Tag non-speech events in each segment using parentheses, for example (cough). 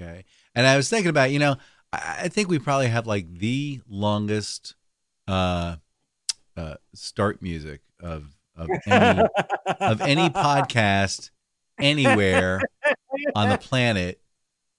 Okay. And I was thinking about, you know, I, I think we probably have like the longest uh, uh, start music of of any of any podcast anywhere on the planet.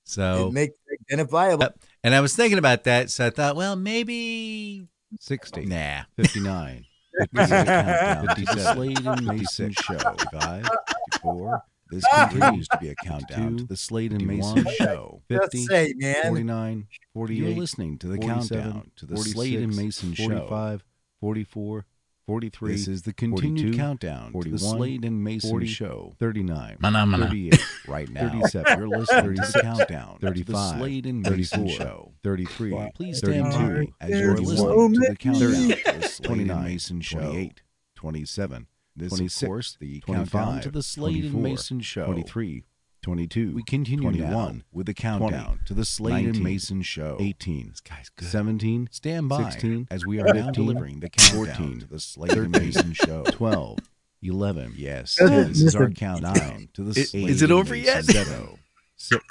So It makes it identifiable. Yep. And I was thinking about that, so I thought, well, maybe 60, nah. 59, (laughs) 58, countdown to Slade and Mayson Show. 55, 54. This (laughs) continues to be a countdown to the Slade and Mayson Show. (laughs) Just 50, say, man. 49, 48. You're listening to the countdown to the Slade and 46, Mayson Show. 45, 44, 43. This is the continued 42, countdown to the Slade and Mayson 40, Show. 39, Mana, mana. 38, (laughs) right now. 37. You're listening to the countdown 35, to the Slade and Mayson 34, Show. 33. Wow. Please stand 32, by as you're listening to the countdown to the Slade 29, and Mayson Show. 28, 27. This 26, of course the 25, countdown to the Slade and Mayson Show. 23, 22. We continue 21, now with the countdown to the Slade 19, and Mayson Show. 18. This guy's good. 17. Stand by 16. as we we are are now now delivering delivering the the countdown countdown to to the Slade and Mayson Show. 12. 11. Yes. This is our countdown to the Is- Slade is it and over Mayson yet? Show. (laughs) 6.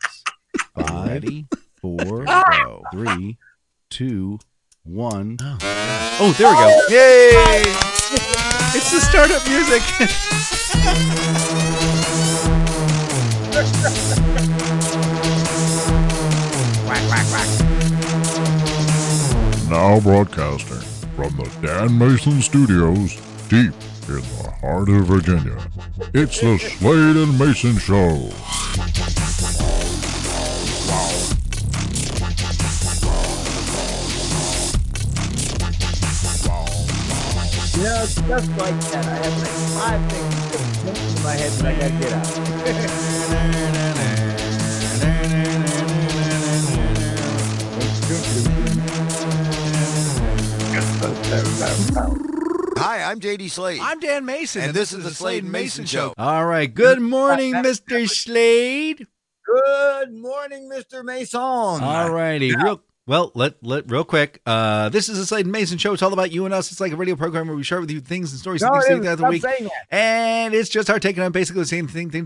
5. Ready? 4. Ah! 3. 2. 1. Oh. oh, there we go. Yay! (laughs) It's the startup music. Now broadcasting from the Dan Mayson Studios, deep in the heart of Virginia. It's the Slade and Mayson Show. You know, just like that. I have like five things in my head that I gotta get out. Hi, I'm JD Slade. I'm Dan Mayson, And this is the Slade and Mayson Show. All right. Good morning, (laughs) Mr. Slade. Good morning, Mr. Mayson. All righty. Real well, let let real quick. Uh, this is a Slade and Mayson show. It's all about you and us. It's like a radio program where we share with you things and stories and No, things like that the week. that. And it's just our taking on basically the same thing. thing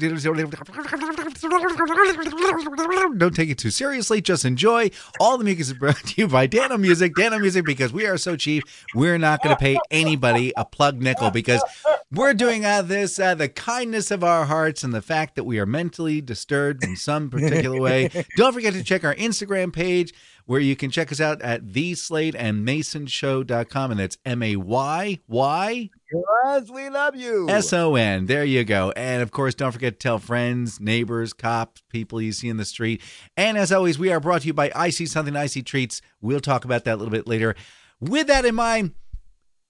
Don't take it too seriously. Just enjoy. All the music is brought to you by Dano Music. Dano Music because we are so cheap. We're not going to pay anybody a plug nickel because we're doing uh, this uh, the kindness of our hearts and the fact that we are mentally disturbed in some particular way. (laughs) Don't forget to check our Instagram page where you can check us out at the Slade and Mayson Show.com. And that's M A Y Y Because we love you. S O N. There you go. And of course, don't forget to tell friends, neighbors, cops, people you see in the street. And as always, we are brought to you by I See Something Icy Treats. We'll talk about that a little bit later. With that in mind,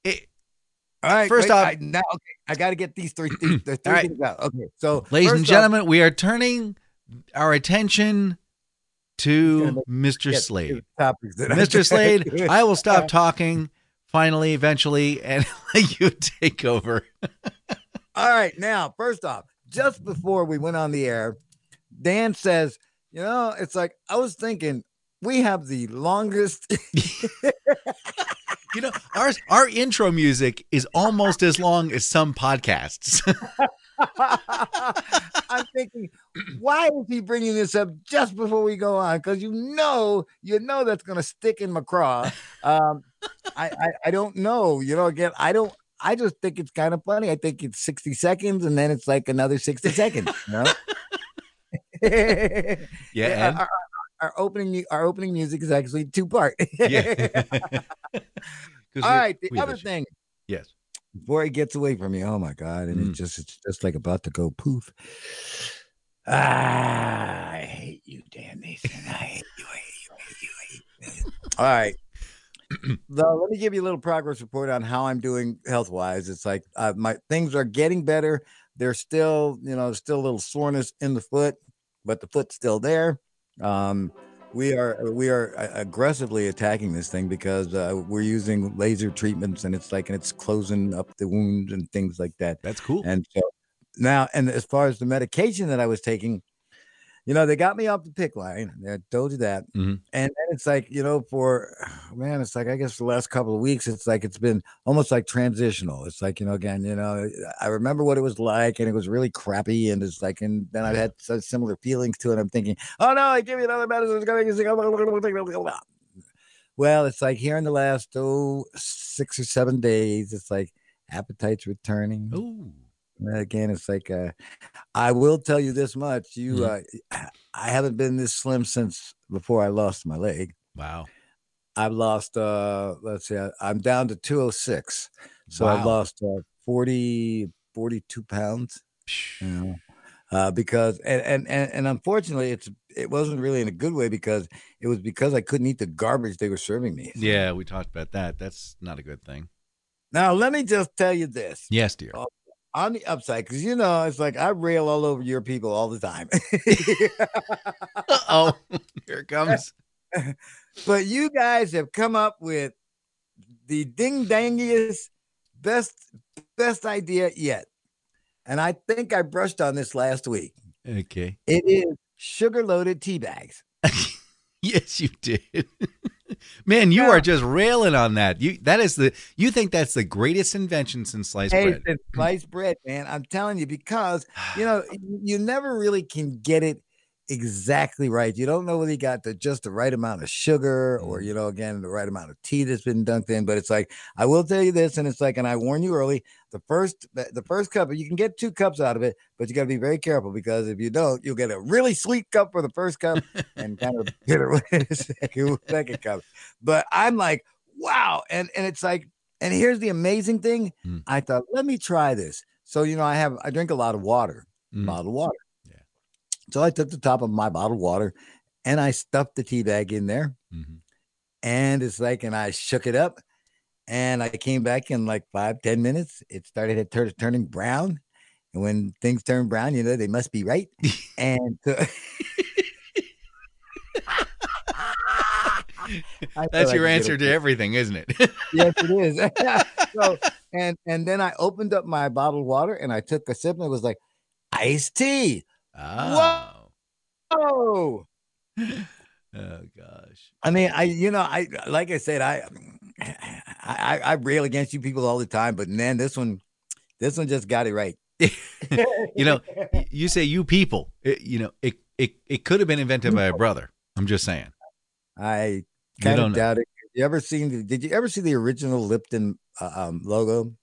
it, All right. First wait, off- I, now, okay, I got to get these three, these, the (clears throat) three right. things out. Okay. So, ladies and off, gentlemen, we are turning our attention to Mr. Slade. the topics that I- Mr. Slade, I will stop (laughs) talking finally, eventually, and (laughs) let you take over. (laughs) All right. Now, first off, just before we went on the air, Dan says, you know, it's like, I was thinking, we have the longest. You know, our our intro music is almost as long as some podcasts. I'm thinking, why is he bringing this up just before we go on? Because you know, you know that's going to stick in my craw. Um, I, I, I don't know. You know, again, I don't. I just think it's kind of funny. I think it's 60 seconds, and then it's like another 60 seconds. You know? (laughs) (laughs) Yeah, our, and- our, our opening, our opening music is actually two part. yeah. (laughs) All right. The other thing, Yes. before it gets away from me. Oh my god! And Mm. it's just it's just like about to go poof. Ah, I hate you, Dan Nathan. I hate you. I hate you. I hate you. I hate you. All right. (clears throat) Though, let me give you a little progress report on how I'm doing health wise. It's like uh, my things are getting better. There's still, you know, still a little soreness in the foot, but the foot's still there. Um, we are we are uh, aggressively attacking this thing because uh, we're using laser treatments and it's like and it's closing up the wounds and things like that. That's cool. And so now, and as far as the medication that I was taking, you know, they got me off the PICC line. I told you that. Mhm. And then it's like, you know, for man, it's like I guess the last couple of weeks, it's like it's been almost like transitional. It's like, you know, again, you know, I remember what it was like and it was really crappy. And it's like, and then I've had such similar feelings to it. I'm thinking, oh no, I give you another medicine. It's well, it's like here in the last oh six or seven days, it's like appetite's returning. Ooh. Again, it's like uh, I will tell you this much: you, Mhm. uh, I haven't been this slim since before I lost my leg. Wow. I've lost, uh, let's see, I'm down to 206, so I've lost uh, 40, 42 pounds. You know, uh, because and, and and and unfortunately, it's it wasn't really in a good way because it was because I couldn't eat the garbage they were serving me. Yeah, we talked about that. That's not a good thing. Now, let me just tell you this. Yes, dear. On the upside, because you know, it's like I rail all over your people all the time. (laughs) oh, here it comes. (laughs) but you guys have come up with the ding dangiest best best idea yet. And I think I brushed on this last week. Okay. It is sugar loaded tea bags. (laughs) Yes, you did. (laughs) Man, you Yeah. are just railing on that. You that is the you think that's the greatest invention since sliced Hey, bread. sliced bread, man. I'm telling you, because you (sighs) know, you never really can get it exactly right. You don't know whether you got the just the right amount of sugar or Mm. you know, again, the right amount of tea that's been dunked in. But it's like I will tell you this, and it's like, and I warn you early, the first the first cup, you can get two cups out of it, but you gotta be very careful because if you don't, you'll get a really sweet cup for the first cup and kind of bitter (laughs) with the second, second cup. But I'm like, wow. And and it's like, and here's the amazing thing. Mm. I thought, let me try this. So, you know, I have I drink a lot of water, Mm. bottled water. So I took the top of my bottled water and I stuffed the tea bag in there. Mhm. And it's like, and I shook it up. And I came back in like five, ten minutes. It started to turn turning brown. And when things turn brown, you know, they must be right. (laughs) and so- (laughs) That's feel your answer to everything, isn't it? (laughs) yes, it is. so and and then I opened up my bottled water and I took a sip and it was like iced tea. Oh. Oh, (laughs) Oh gosh. I mean, I you know, I like I said, I I I rail against you people all the time, but man, this one, this one just got it right. (laughs) You know, you say you people. It, you know, it it it could have been invented by a brother. I'm just saying. I kind don't of know. doubt it. You ever seen? The, did you ever see the original Lipton uh, um, logo?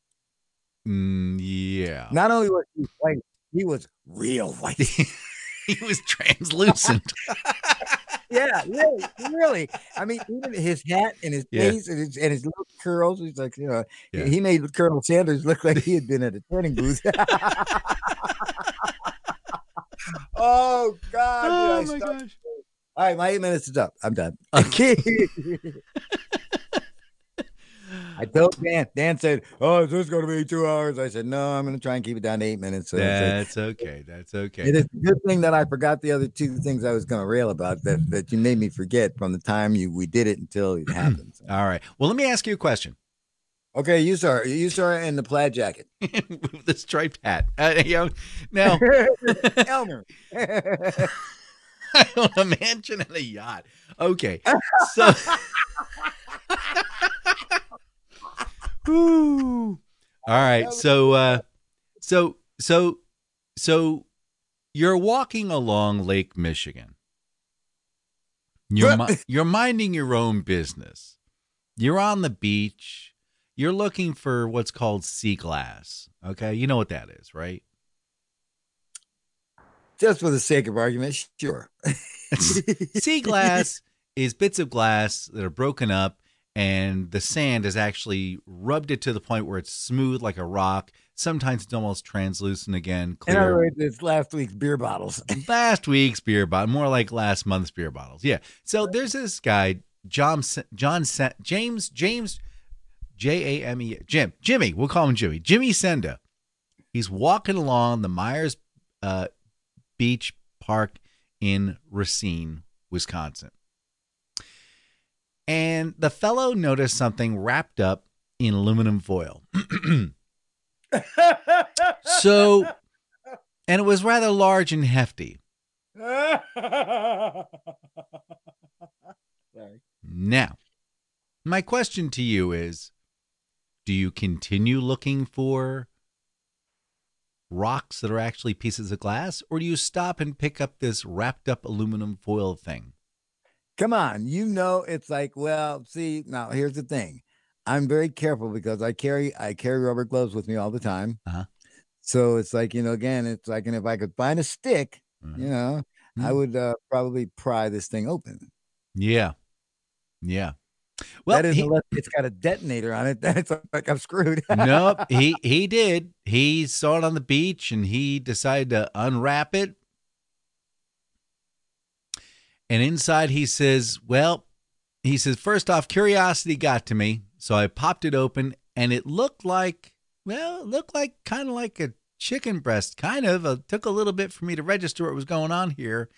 Mm, yeah. Not only was he white, he was real white. (laughs) he was translucent. (laughs) Yeah, really, really. I mean, even his hat and his Yeah. face and his, and his little curls. He's like, you know, he- Yeah. he made Colonel Sanders look like he had been at a turning booth. (laughs) oh God! oh my start- gosh. All right, my eight minutes is up. I'm done. I told Dan. Dan said, "Oh, is this going to be two hours?" I said, "No, I'm going to try and keep it down to eight minutes." So I said, That's okay. That's okay. it is a good thing that I forgot the other two things I was going to rail about that that you made me forget from the time you we did it until it (clears throat) happened. So- All right. Well, let me ask you a question. Okay, you saw. You saw in the plaid jacket. (laughs) With the striped hat. Uh, you know, now (laughs) (laughs) Elmer. I own a mansion and a yacht. Okay. So Whew. All right. So uh so so so you're walking along Lake Michigan. You're mi- (laughs) you're minding your own business. You're on the beach. You're looking for what's called sea glass. Okay? You know what that is, right? Just for the sake of argument, sure. (laughs) sea glass is bits of glass that are broken up and the sand has actually rubbed it to the point where it's smooth like a rock sometimes it's almost translucent again In other clear. words, it's last week's beer bottles. (laughs) last week's beer bottle more like last month's beer bottles yeah. So there's this guy john john james james j-a-m-e jim jimmy we'll call him jimmy jimmy senda. He's walking along the myers uh, beach park in racine wisconsin and the fellow noticed something wrapped up in aluminum foil (laughs) so and it was rather large and hefty Sorry. Now, my question to you is do you continue looking for rocks that are actually pieces of glass, or do you stop and pick up this wrapped up aluminum foil thing? Come on, you know it's like, well, see, now here's the thing. I'm very careful because I carry I carry rubber gloves with me all the time. Uh-huh. So it's like, you know, again, it's like, and if I could find a stick, Mhm. you know, I Mm. would uh, probably pry this thing open. Yeah. Yeah. Well, that is, he- unless it's got a detonator on it. (laughs) Then it's like I'm screwed. nope. (laughs) He he did. He saw it on the beach and he decided to unwrap it. And inside he says, Well, he says, first off, curiosity got to me. So I popped it open and it looked like, well, it looked like kind of like a chicken breast, kind of. It took a little bit for me to register what was going on here.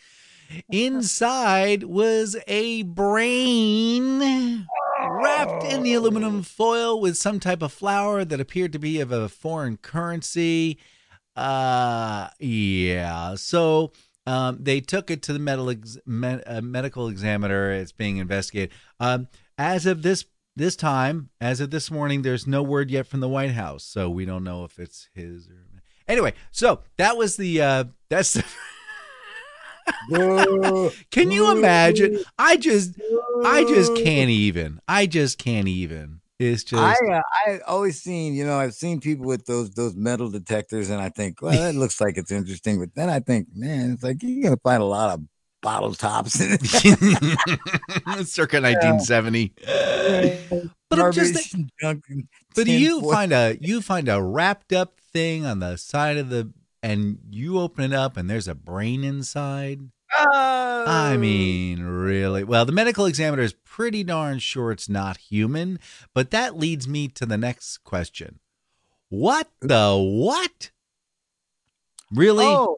Inside was a brain wrapped in the aluminum foil with some type of flower that appeared to be of a foreign currency. Uh, yeah. So um, they took it to the medical ex- med- uh, medical examiner. It's being investigated. Um, as of this this time, as of this morning, there's no word yet from the White House, so we don't know if it's his or. Anyway, so that was the uh, that's. The (laughs) Can you imagine? I just I just can't even. I just can't even. It's just I uh, I always seen you know I've seen people with those those metal detectors and I think well that looks like it's interesting but then I think man it's like you're gonna find a lot of bottle tops in it. (laughs) circa (laughs) 1970. (laughs) But I'm just junk But you foil. find a you find a wrapped up thing on the side of the and you open it up and there's a brain inside. I Oh. mean, really? Well, the medical examiner is pretty darn sure it's not human, but that leads me to the next question. What the what? Really? Oh,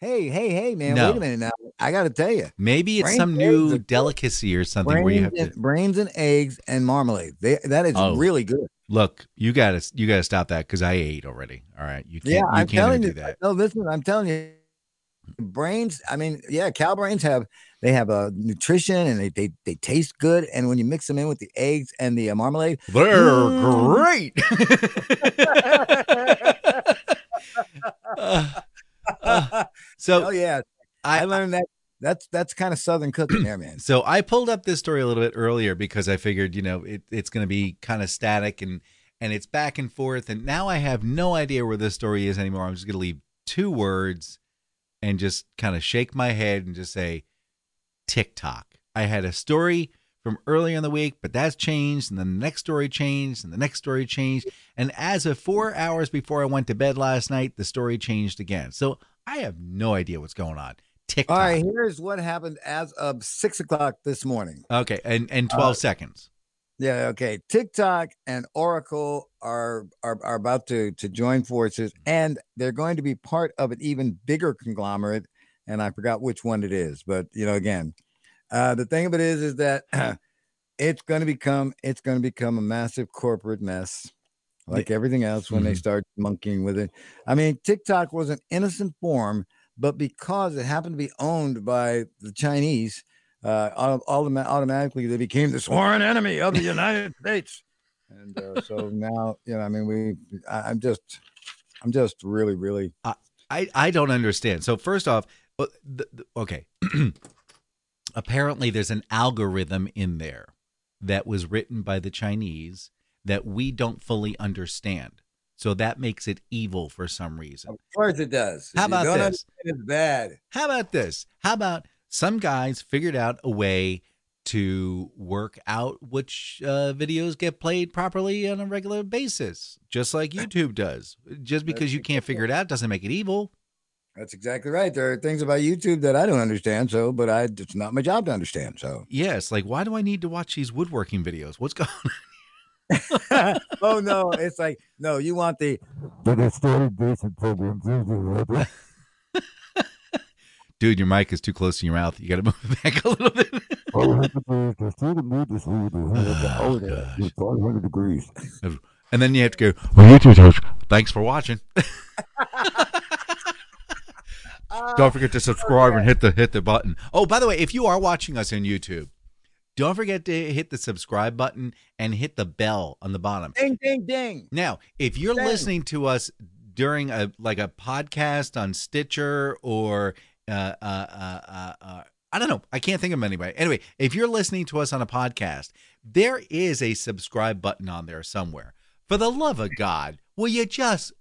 hey, hey, hey, man! No. Wait a minute now. I got to tell you, Maybe it's some new delicacy or something where you have brains, to and, brains and eggs and marmalade. They, that is Oh. really good. look. You got to you got to stop that because I ate already. All right, you can't Yeah, you I'm can't telling do you. that. No, listen, I'm telling you, brains. I mean, yeah, cow brains have they have a nutrition and they, they they taste good. And when you mix them in with the eggs and the uh, marmalade, They're Mm. great. Uh, (laughs) uh, so oh yeah, I, I learned that. That's that's kind of southern cooking there, man. So I pulled up this story a little bit earlier because I figured, you know, it, it's going to be kind of static and and it's back and forth. And now I have no idea where this story is anymore. I'm just going to leave two words and just kind of shake my head and just say TikTok. I had a story from earlier in the week, but that's changed. And then the next story changed and the next story changed. And as of four hours before I went to bed last night, the story changed again. So I have no idea what's going on. TikTok. All right, here's what happened as of six o'clock this morning. Okay. And, and 12 uh, seconds. Yeah, okay. TikTok and Oracle are, are are about to to join forces, and they're going to be part of an even bigger conglomerate. And I forgot which one it is, but you know, again, uh, the thing of it is, is that (clears throat) it's going to become it's going to become a massive corporate mess, like everything else when they Mhm. start monkeying with it. I mean, TikTok was an innocent form, but because it happened to be owned by the Chinese, uh, au- automa- automatically they became the sworn enemy of the (laughs) United States. And uh, so now, you know, I mean, we, I, I'm just, I'm just really, really, I, I don't understand. So first off, uh, the, the- okay, (clears throat) apparently there's an algorithm in there that was written by the Chinese that we don't fully understand. So that makes it evil for some reason. of course it does. If How you about don't this? It's bad. How about this? How about some guys figured out a way to work out which uh, videos get played properly on a regular basis, just like (laughs) YouTube does. Just because you can't figure it out doesn't make it evil. That's exactly right. There are things about YouTube that I don't understand. So, but I, it's not my job to understand. So, Yes, like why do I need to watch these woodworking videos? What's (laughs) going on? (laughs) oh no, it's like no, you want the Dude, your mic is too close to your mouth. You got to (laughs) move it back a little bit. Oh, degrees. and then you have to go, well, YouTube says, thanks for watching. (laughs) Don't forget to subscribe and hit the hit the button. Oh, by the way, if you are watching us on YouTube, don't forget to hit the subscribe button and hit the bell on the bottom. Ding, ding, ding. Now, if you're Dang. listening to us during a like a podcast on Stitcher or uh, uh, uh, uh, uh, I don't know, I can't think of anybody. Anyway, if you're listening to us on a podcast, there is a subscribe button on there somewhere. For the love of God, will you just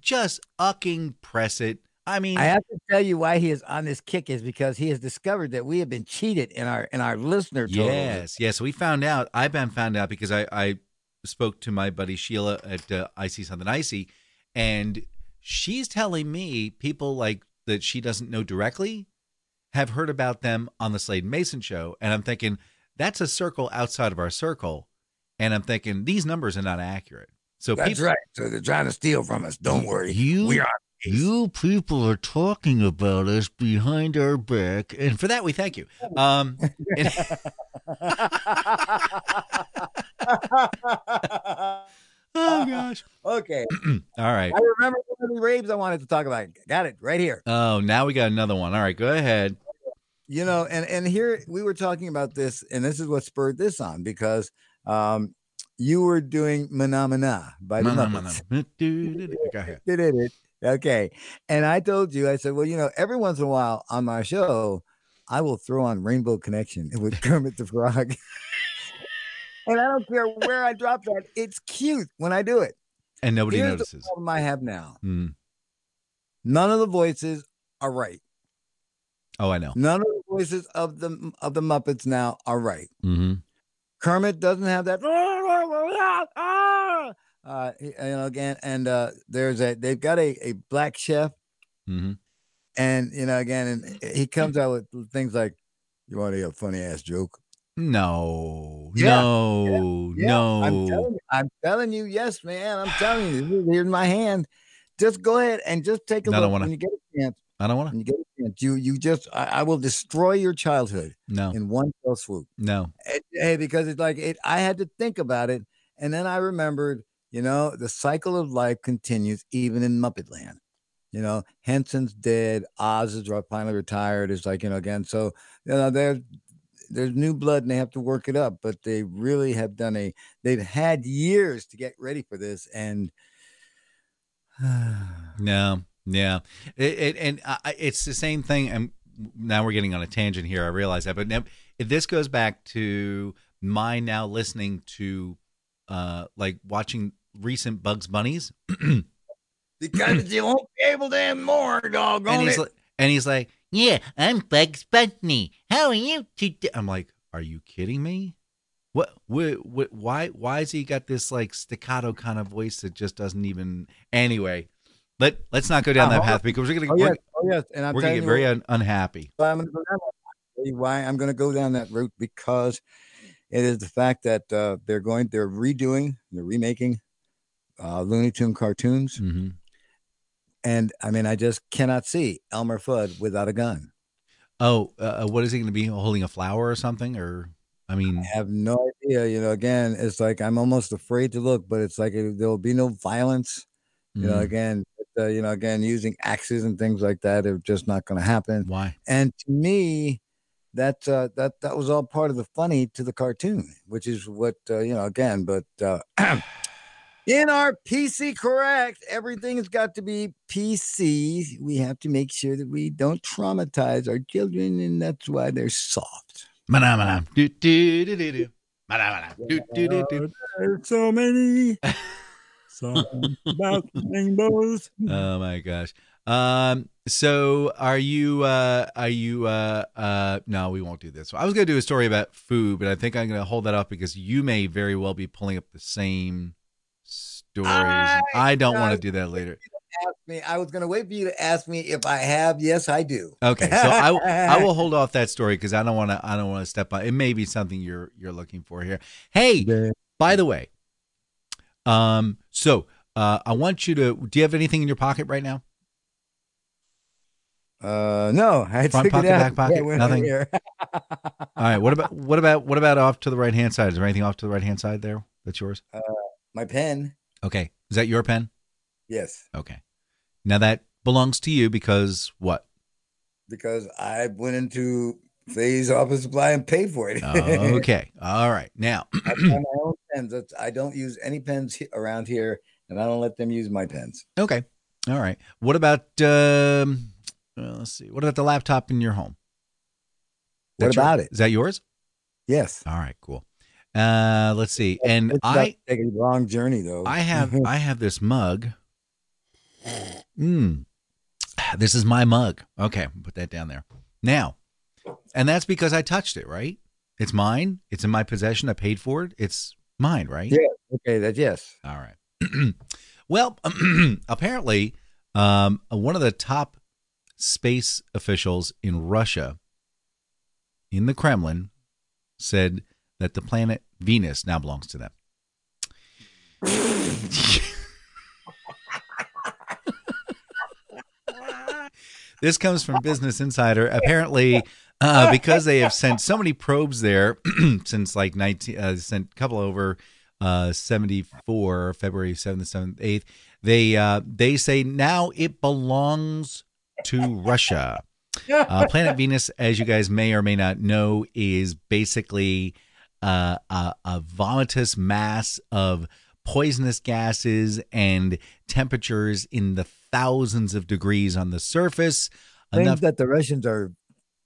just ucking press it? I mean, I have to tell you why he is on this kick is because he has discovered that we have been cheated in our in our listener. Yes, yes. We found out. I've been found out because I, I spoke to my buddy Sheila at uh, Icy Something Icy, and she's telling me people like that she doesn't know directly have heard about them on the Slade Mayson show, and I'm thinking that's a circle outside of our circle, and I'm thinking these numbers are not accurate. So That's people, right. So they're trying to steal from us. Don't worry. You- we are. You people are talking about us behind our back. and for that we thank you. Um, and- (laughs) (laughs) oh (laughs) gosh. okay. (clears throat) All right. I remember one of the raves I wanted to talk about. Got it right here. Oh, now we got another one. All right, go ahead. You know, and and here we were talking about this, and this is what spurred this on because um you were doing Manamana by the (laughs) (laughs) it. Okay. And I told you, I said, well, you know, every once in a while on my show, I will throw on Rainbow Connection with Kermit the Frog. And I don't care where I drop that. It's cute when I do it. And nobody Here's notices. the problem I have now. Hmm. None of the voices are right. Oh, I know. None of the voices of the of the Muppets now are right. Mm-hmm. Kermit doesn't have that. Uh, you know, again, and uh, there's a they've got a, a black chef Mm-hmm. And you know, again, and he comes out with things like, "You want to hear a funny ass joke?" No, Yeah, no, Yeah, no. I'm telling, you, I'm telling you, yes, man. I'm telling you, here's my hand. Just go ahead and just take a No, I don't look wanna. when you get a chance. I don't want to. you get a chance, you you just I, I will destroy your childhood. No, in one fell swoop. no. Eh, Hey, because it's like it. I had to think about it, and then I remembered. You know, the cycle of life continues even in Muppet Land. You know, Henson's dead. Oz is finally retired. It's like you know again. So you know, there's there's new blood, and they have to work it up. But they really have done a. They've had years to get ready for this, and (sighs) No, yeah, it, it, and I, I- it's the same thing. And now we're getting on a tangent here. I realize that, but now, if this goes back to my now listening to, uh, like watching recent Bugs Bunnies, (clears throat) because you won't be able to have more, doggone and he's it. like, and he's like, "Yeah, I'm Bugs Bunny. How are you today?" I'm like, "Are you kidding me? What, what, what? Why, why has he got this like staccato kind of voice that just doesn't even?" Anyway, let let's not go down that Uh-huh. path because we're gonna oh we're, yes, oh yes, and I'm we're gonna get very un- unhappy. why I'm going to go down that why I'm going to go down that route because it is the fact that uh, they're going they're redoing they're remaking uh, Looney Tune cartoons hmm and I mean I just cannot see Elmer Fudd without a gun. Oh, uh, what is he going to be holding a flower or something? Or I mean, I have no idea. You know, again, it's like I'm almost afraid to look, but it's like there will be no violence. You know, mm, again, uh, you know, again, using axes and things like that are just not going to happen. why? And to me, that uh, that that was all part of the funny to the cartoon, which is what uh, you know. Again, but uh, (clears throat) in our PC correct, everything has got to be PC. We have to make sure that we don't traumatize our children, and that's why they're soft. Mana, mana, do, do, do, do, do. Mana, mana, do, do, do, do. There's so many songs about rainbows. (laughs) Oh my gosh. Um. So, are you? Uh. Are you? Uh. Uh. No, we won't do this. I was going to do a story about food, but I think I'm going to hold that up because you may very well be pulling up the same stories. and I don't want to do that later. Ask me. I was going to wait for you to ask me if I have. Yes, I do. Okay, so I I will (laughs) hold off that story because I don't want to I don't want to step on. It may be something you're you're looking for here. Hey, by the way, um, so uh, I want you to. Do you have anything in your pocket right now? Uh, no, I Front took pocket, it out. back pocket, Yeah, when I'm nothing? here. (laughs) All right. What about what about what about off to the right hand side? Is there anything off to the right hand side there? That's yours. Uh, My pen. Okay. Is that your pen? Yes. Okay. Now that belongs to you because what? because I went into Phase Office Supply and paid for it. (laughs) okay. All right. Now, I buy my own pens. That's, I don't use any pens around here, and I don't let them use my pens. okay. All right. What about, um, well, let's see. What about the laptop in your home? What your- about it? Is that yours? Yes. All right. Cool. Uh, let's see. And I, take a long journey though. I have (laughs) I have this mug. Mm. This is my mug. Okay, put that down there. Now, and that's because I touched it, right? It's mine. It's in my possession. I paid for it. It's mine, right? Yeah. okay. That yes. All right. (clears throat) well, (clears throat) apparently, um, one of the top space officials in Russia, in the Kremlin, said that the planet Venus now belongs to them. (laughs) this comes from Business Insider. Apparently, uh, because they have sent so many probes there (clears throat) since like 19, uh, sent a couple over uh, 74, February 7th, 7th, 8th, they, uh, they say now it belongs to Russia. (laughs) Uh, Planet Venus, as you guys may or may not know, is basically uh, a, a vomitous mass of poisonous gases and temperatures in the thousands of degrees on the surface. Things Enough, that the Russians are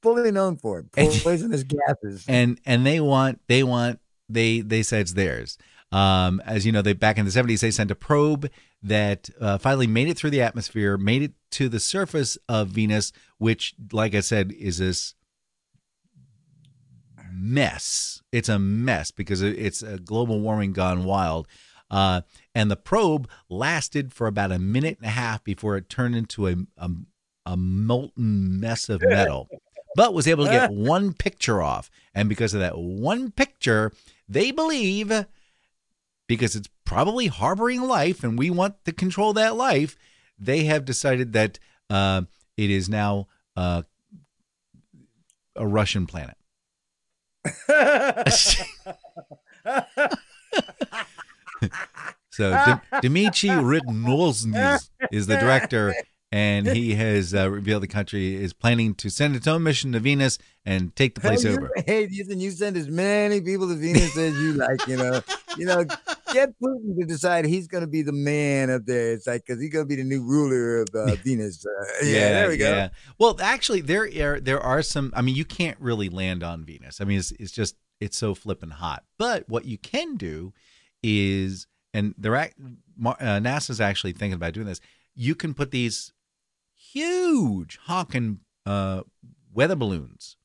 fully known for (laughs) poisonous gases. and and they want they want they they said it's theirs. Um, as you know, they back in the seventies they sent a probe that uh, finally made it through the atmosphere, made it to the surface of Venus, which, like I said, is this mess. It's a mess because it's a global warming gone wild. Uh, and the probe lasted for about a minute and a half before it turned into a a, a molten mess of metal, but was able to get (laughs) one picture off. And because of that one picture, they believe because it's probably harboring life, and we want to control that life. They have decided that uh, it is now uh, a Russian planet. So D- Dmitry Ritnozny is the director, and (laughs) he has uh, revealed the country is planning to send its own mission to Venus and take the place over. (laughs) Hey, you you send as many people to Venus as you like. You know, you know, get Putin to decide he's going to be the man up there. It's like because he's going to be the new ruler of uh, (laughs) Venus. Uh, yeah, there we go. yeah. Well, actually, there are there are some. I mean, you can't really land on Venus. I mean, it's it's just it's so flippin' hot. But what you can do is, and they're uh, NASA's actually thinking about doing this. You can put these huge honking uh, weather balloons,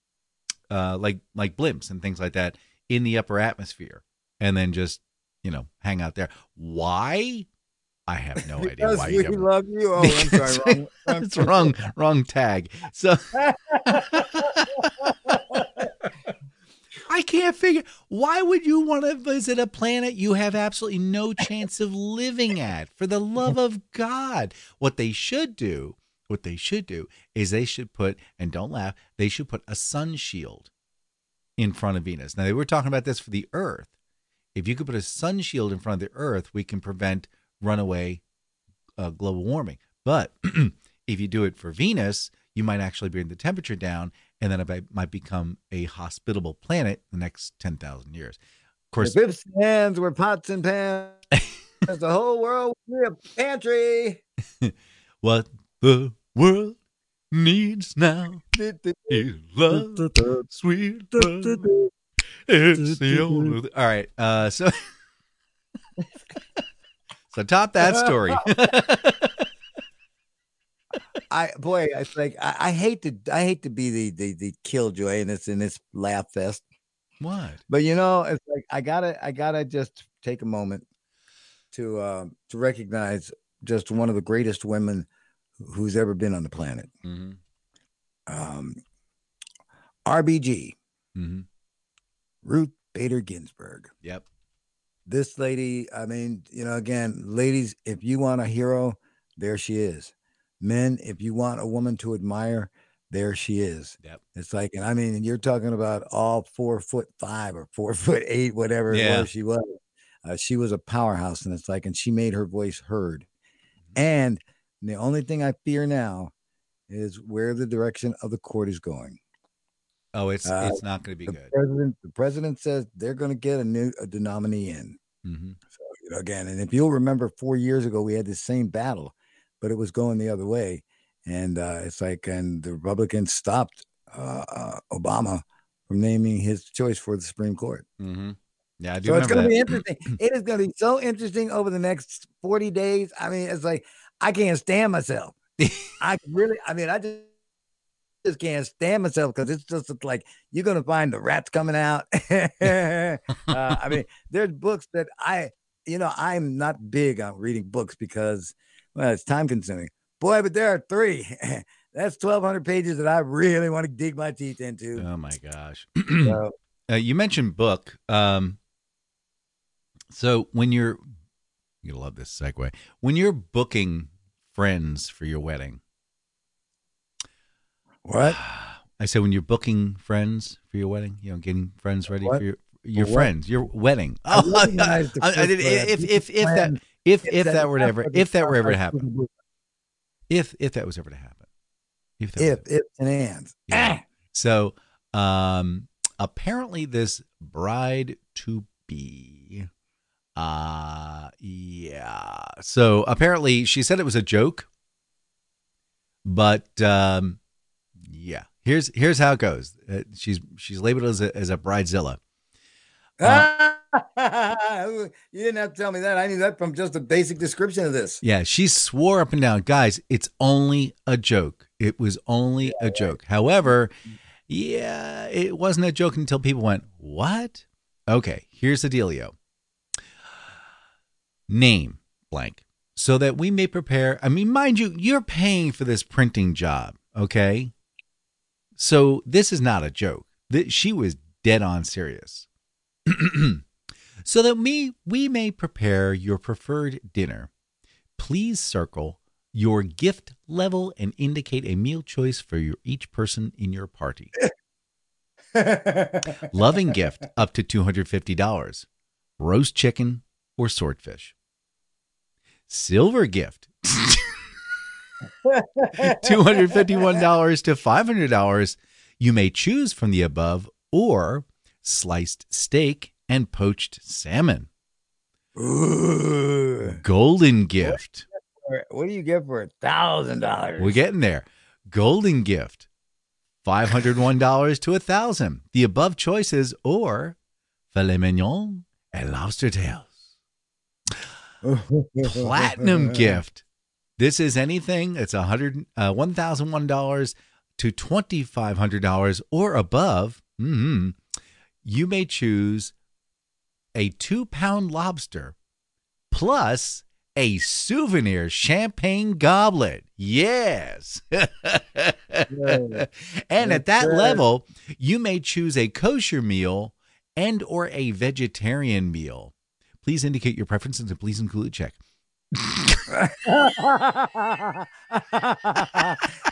uh, like like blimps and things like that, in the upper atmosphere, and then just you know hang out there. Why? I have no (laughs) idea Because why we you have love you. Oh, I'm sorry. (laughs) Wrong, wrong it's wrong wrong tag so (laughs) i can't figure why would you want to visit a planet you have absolutely no chance of living at for the love of god what they should do what they should do is they should put and don't laugh they should put a sun shield in front of venus now they were talking about this for the earth if you could put a sun shield in front of the earth we can prevent runaway uh, global warming. But (clears throat) if you do it for Venus, you might actually bring the temperature down, and then it might- become a hospitable planet in the next 10,000 years. Of course, If it's hands were pots and pans, (laughs) the whole world would be a pantry. (laughs) what the world needs now is love, sweet love. It's the only. All right. Uh, so, (laughs) so top that story. (laughs) I boy, it's like I, I hate to I hate to be the the, the killjoy in this in this laugh fest. what? But you know, it's like I gotta I gotta just take a moment to uh, to recognize just one of the greatest women who's ever been on the planet. Mm-hmm. Um, RBG, Mm-hmm. Ruth Bader Ginsburg. Yep. This lady, I mean, you know, again, ladies, if you want a hero, there she is. Men, if you want a woman to admire, there she is. Yep. It's like, and I mean, and you're talking about all four foot five or four (laughs) foot eight, whatever Yeah. she was. Uh, she was a powerhouse, and it's like, and she made her voice heard. And the only thing I fear now is where the direction of the court is going. Oh, it's Uh, it's not going to be The good. president, the president says they're going to get a new a nominee in. hmm So you know, again, and if you'll remember, four years ago we had the same battle, but it was going the other way, and uh, it's like, and the Republicans stopped uh, uh, Obama from naming his choice for the Supreme Court. hmm Yeah, I do So it's going to be interesting. it is going to be so interesting over the next forty days. I mean, it's like I can't stand myself. I really, I mean, I just. Just can't stand myself because it's just like you're gonna find the rats coming out. (laughs) uh, I mean, there's books that I, you know, I'm not big on reading books because, well, it's time consuming. Boy, but there are three. (laughs) That's 1,200 pages that I really want to dig my teeth into. Oh my gosh. (clears throat) So, Uh, you mentioned book. Um, so when you're, gonna love this segue. When you're booking friends for your wedding, what? (sighs) I said when you're booking friends for your wedding, you know, getting friends ready What? for your your what? friends, your wedding. Oh, I, (laughs) the I did, if if if that if if that were ever if that were ever to happen, if if that was ever to happen, if that If, if, and ands. Yeah. Ah. So, um, apparently, this bride to be, uh, yeah. So apparently, she said it was a joke, but um, yeah. Here's here's how it goes. Uh, she's she's labeled as a as a bridezilla. (laughs) Uh, you didn't have to tell me that. I knew that from just a basic description of this. Yeah, she swore up and down, guys, it's only a joke. It was only a joke. However, yeah, it wasn't a joke until people went, What? Okay, here's the dealio. Name blank. So that we may prepare. I mean, mind you, you're paying for this printing job, okay? So this is not a joke. Th- She was dead on serious. (clears throat) so that we we may prepare your preferred dinner please circle your gift level and indicate a meal choice for your each person in your party. (laughs) Loving gift up to $250. Roast chicken or swordfish. Silver gift. $251 to $500. You may choose from the above or sliced steak and poached salmon. Ooh. Golden gift. What do you get for a thousand dollars? We're getting there. Golden gift, five hundred one dollars to a thousand. The above choices or filet mignon and lobster tails. Platinum gift. This is anything. It's a hundred uh, one thousand one dollars to twenty five hundred dollars or above. mm You may choose a two pound lobster plus a souvenir champagne goblet. Yes. (laughs) and at that Yes, level, you may choose a kosher meal and or a vegetarian meal. Please indicate your preferences and please include a check. (laughs)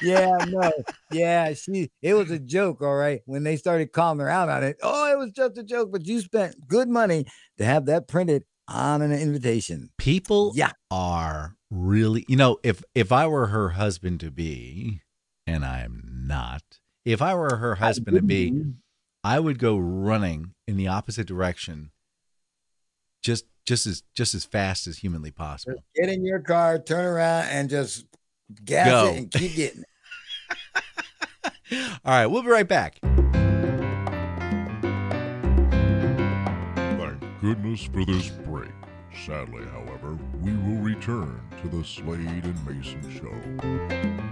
yeah, no, yeah, she. It was a joke, all right. When they started calling her out on it, oh, it was just a joke. But you spent good money to have that printed on an invitation. People Yeah. are really, you know, if if I were her husband to be, and I'm not, if I were her husband to be, I would go running in the opposite direction just just as just as fast as humanly possible. Get in your car, turn around, and just gas Go. it and keep getting. it. (laughs) All right, we'll be right back. Thank goodness for this break. Sadly, however, we will return to the Slade and Mayson Show.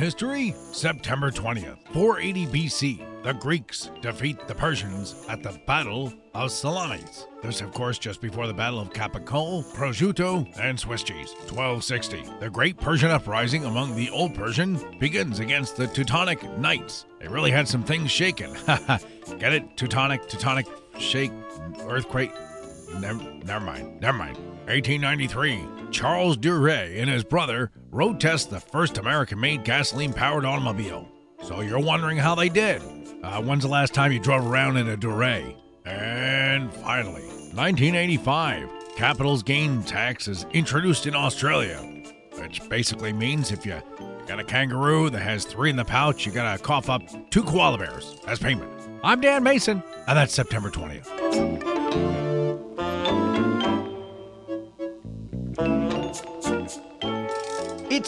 History, September 20th, 480 BC, the Greeks defeat the Persians at the Battle of Salamis. This, of course, just before the Battle of Capicol, prosciutto, and Swiss cheese. 1260, the Great Prussian Uprising among the Old Prussian begins against the Teutonic Knights. They really had some things shaken. (laughs) Get it? Teutonic, Teutonic, shake, earthquake. never, never mind, never mind. 1893, Charles Duryea and his brother road test the first American-made gasoline-powered automobile. So you're wondering how they did. Uh, when's the last time you drove around in a Duryea? And finally, 1985, capital's gain tax is introduced in Australia, which basically means if you got a kangaroo that has three in the pouch, you gotta cough up two koala bears as payment. I'm Dan Mayson, and that's September 20th.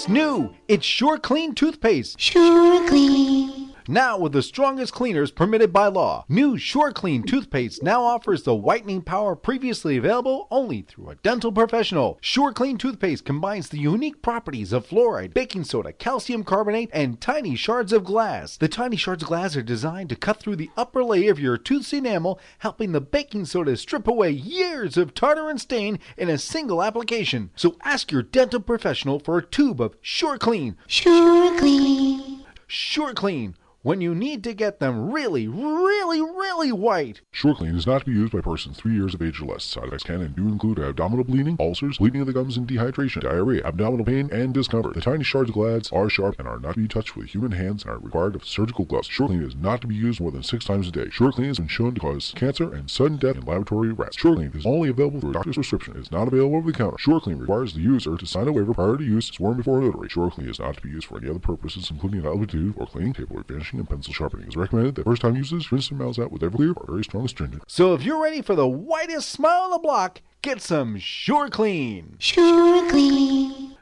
It's new. It's Sure Clean toothpaste. Sure clean. Now with the strongest cleaners permitted by law. New Sure Clean toothpaste now offers the whitening power previously available only through a dental professional. Sure Clean toothpaste combines the unique properties of fluoride, baking soda, calcium carbonate, and tiny shards of glass. The tiny shards of glass are designed to cut through the upper layer of your tooth's enamel, helping the baking soda strip away years of tartar and stain in a single application. So ask your dental professional for a tube of Sure Clean. Sure clean. Sure Clean when you need to get them really, really, really white. SureClean is not to be used by persons three years of age or less. Side effects can and do include abdominal bleeding, ulcers, bleeding of the gums and dehydration, diarrhea, abdominal pain, and discomfort. The tiny shards of glass are sharp and are not to be touched with human hands and are required of surgical gloves. SureClean is not to be used more than six times a day. SureClean has been shown to cause cancer and sudden death in laboratory rats. SureClean is only available through a doctor's prescription. It is not available over the counter. SureClean requires the user to sign a waiver prior to use, sworn before a notary. SureClean is not to be used for any other purposes, including altitude or cleaning, table or finishing, and pencil sharpening. It is recommended that first time users rinse their mouths out with Everclear or very strong astringent. So if you're ready for the whitest smile on the block, get some Sure Clean. Sure clean.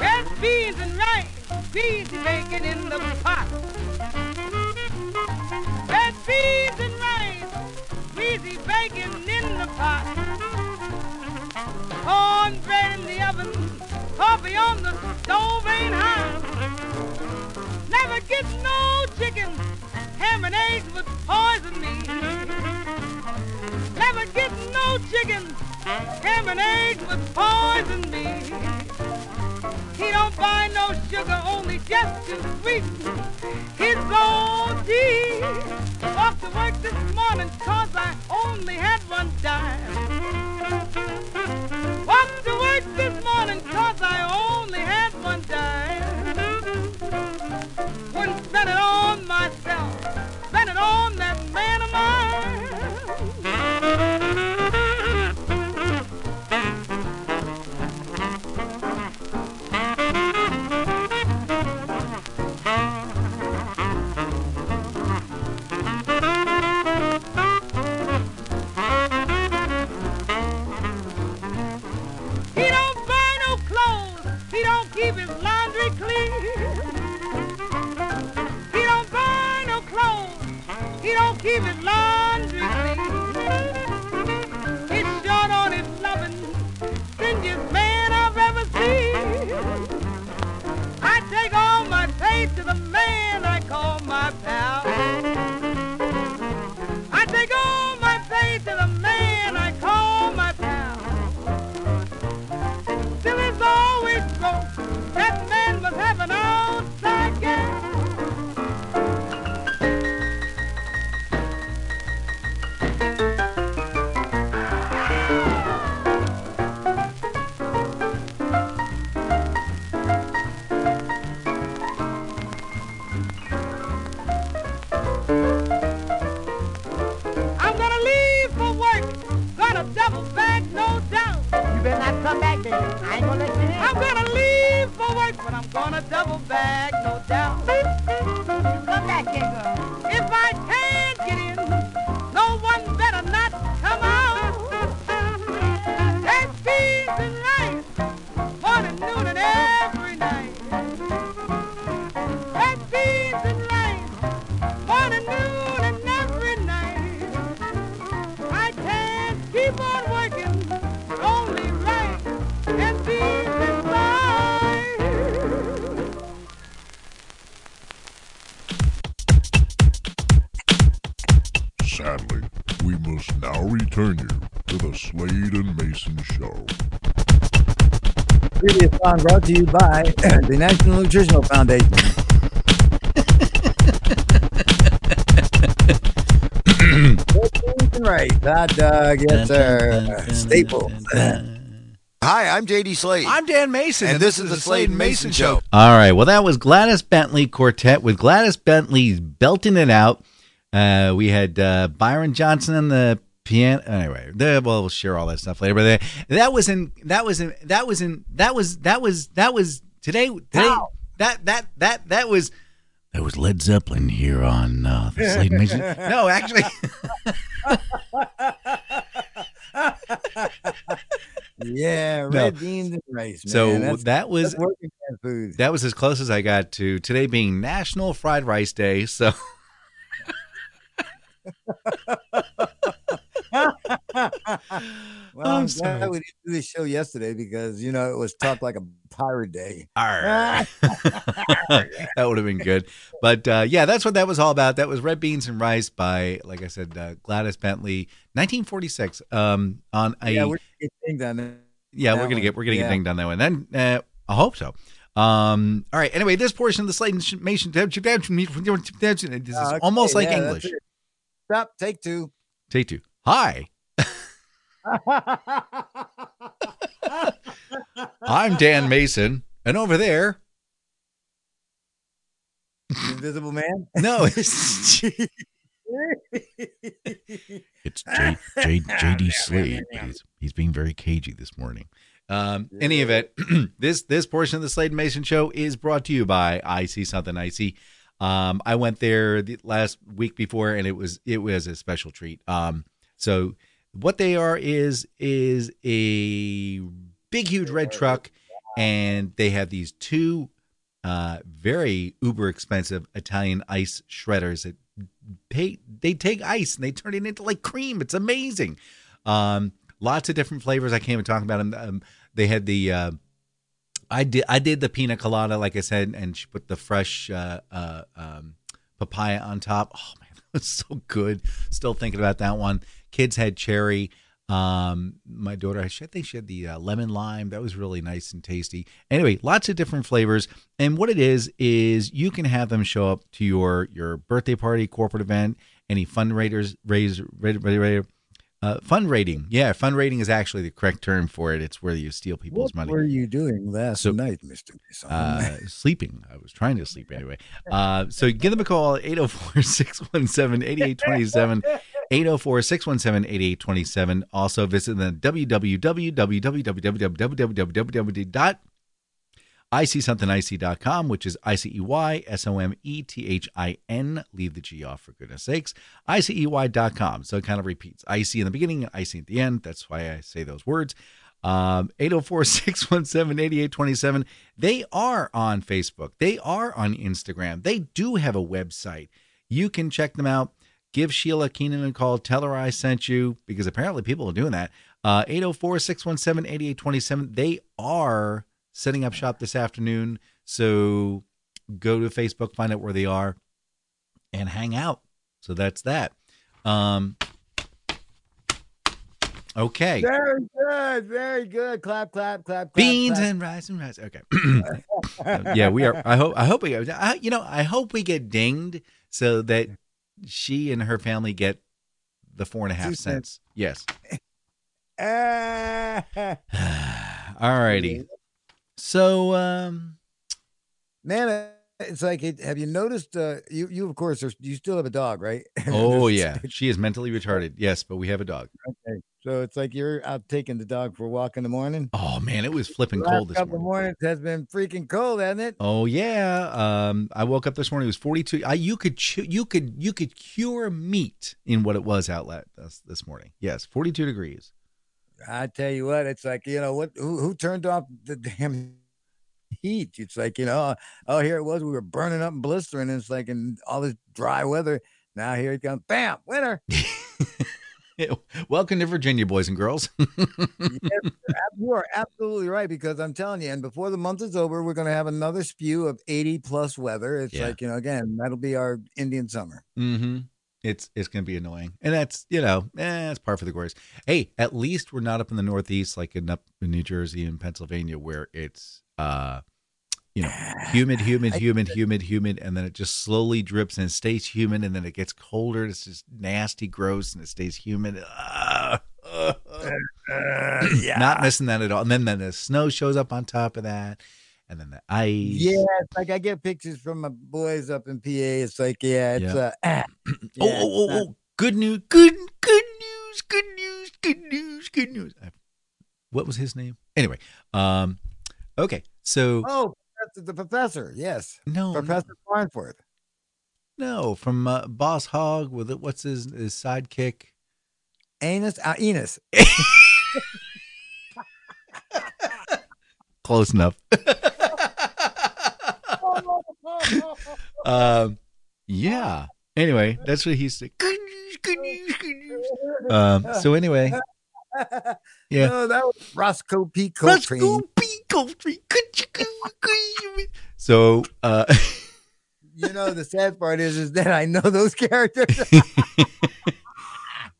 Red beans and rice, greasy bacon in the pot. Red beans and rice, greasy bacon in the pot. Cornbread in the oven, coffee on the stove ain't hot. Never get no chicken, ham and eggs would poison me. Never get no chicken, ham and eggs would poison me. He don't buy no sugar, only just to sweeten his own tea. Off to work this morning, cause I only had one dime. No. You better not come back then. I ain't gonna let you in. I'm gonna leave for work, but I'm gonna double back, no doubt. Come back here, girl. Song brought to you by (clears throat) the National Nutritional Foundation. right, hot dog, yes sir. Staple. Hi, I'm JD Slade. I'm Dan Mayson, and, this, is the Slade and Mayson Show. All right. Well, that was Gladys Bentley Quartet with Gladys Bentley belting it out. Uh, we had uh, Byron Johnson on the piano. Anyway, the, well, we'll share all that stuff later. But they, that was in that was in that was in that was that was that was today. Today Wow. that that that that was that was Led Zeppelin here on uh, the Slade Mayson. (laughs) no, actually. (laughs) Yeah, No. red beans and rice. Man. So that's, that was that was as close as I got to today being National Fried Rice Day. So (laughs) (laughs) I'm I'm sorry. glad we didn't do this show yesterday because you know it was talk like a pirate day. (laughs) That would have been good. But uh, yeah, that's what that was all about. That was Red Beans and Rice by, like I said, uh, Gladys Bentley, 1946. Um, on a yeah, yeah, we're gonna get things done. there. we're gonna one. get we're gonna Yeah. get dinged on that one. Then uh, I hope so. Um, all right. Anyway, this portion of the Slate Nation this is Ah, okay, almost like yeah, English. Stop. Take two. Take two. Hi, I'm Dan Mayson, and over there, Invisible Man. no, (laughs) it's It's J, J, JD Slade. He's, he's being very cagey this morning. Um, any event, (clears throat) this this portion of the Slade Mayson show is brought to you by I See Something Icy. Um, I went there the last week before, and it was it was a special treat. Um, so what they are is is a big huge red truck, and they have these two uh, very uber expensive Italian ice shredders that pay, they take ice and they turn it into like cream. It's amazing. Um, lots of different flavors. I can't even talk about them. Um, they had the uh, I did I did the pina colada, like I said, and she put the fresh uh, uh, um, papaya on top. Oh man, (laughs) that was so good. Still thinking about that one. Kids had cherry. Um, my daughter, I think she had the uh, lemon lime. That was really nice and tasty. Anyway, lots of different flavors. And what it is is you can have them show up to your your birthday party, corporate event, any fundraisers, raise, raise, raise, uh, fund rating. Yeah, fund rating is actually the correct term for it. It's where you steal people's What money. What were you doing last So- night, Mister? Uh, sleeping. I was trying to sleep anyway. Uh, so give them a call at 804 617 8827. 804 617 8827. Also visit them at www.icsomethingIC.com, which is I C E Y S O M E T H I N. Leave the G off for goodness sakes. ICEY.com. So it kind of repeats IC in the beginning and IC at the end. That's why I say those words. Um, 804 617 8827. They are on Facebook. They are on Instagram. They do have a website. You can check them out. Give Sheila Keenan a call. Tell her I sent you because apparently people are doing that. Uh, 804 617 8827. They are setting up shop this afternoon. So go to Facebook, find out where they are, and hang out. So that's that. Um, okay. very good, very good. Clap, clap, clap, clap. Beans clap. and rice and rice. Okay. (clears throat) yeah, we are. I hope. I hope we. I, you know, I hope we get dinged so that she and her family get the four and a half cents. Yes. (laughs) (sighs) All righty. So, um, Man, uh, it's like, it, have you noticed? Uh, you, you of course, are, you still have a dog, right? (laughs) oh yeah, she is mentally retarded. Yes, but we have a dog. Okay, so it's like you're out taking the dog for a walk in the morning. Oh man, it was (laughs) flipping cold this couple morning. mornings has been freaking cold, hasn't it? Oh yeah. Um, I woke up this morning. It was 42. I, you could chew, you could you could cure meat in what it was out la- this, this morning. Yes, 42 degrees. I tell you what, it's like you know what? Who, who turned off the (laughs) damn heat? It's like you know, oh here it was. We were burning up and blistering. And it's like in all this dry weather. Now here it comes. Bam, winter. (laughs) Welcome to Virginia, boys and girls. (laughs) Yes, you are absolutely right because I'm telling you, and before the month is over, we're going to have another spew of 80 plus weather. It's Yeah. like you know, again, that'll be our Indian summer. mm-hmm. it's it's gonna be annoying, and that's you know, eh, that's par for the course. Hey, at least we're not up in the Northeast, like in up in New Jersey and Pennsylvania, where it's uh, you know, humid, humid, (sighs) humid, humid, humid, and then it just slowly drips and it stays humid, and then it gets colder. It's just nasty, gross, and it stays humid. (sighs) Ah, ah. yeah. Not missing that at all. And then then the snow shows up on top of that, and then the ice. Yeah, it's like I get pictures from my boys up in PA. It's like, yeah, it's Yeah. uh, (clears throat) ah, oh, oh, oh, oh, good news, good, good news, good news, good news, good news. What was his name? Anyway, um, okay, so Oh, that's the professor. Yes, no, no, Professor Farnsworth. no, from uh, Boss Hog with it. What's his his sidekick? Anus, uh, Enos. (laughs) Close enough. (laughs) um, yeah. Anyway, that's what he said. Um, so anyway, (laughs) yeah. No, that was Roscoe P. Coltrane. go be Coltrane. Could you go- could you- So, uh, (laughs) You know, the sad part is, is that I know those characters. (laughs)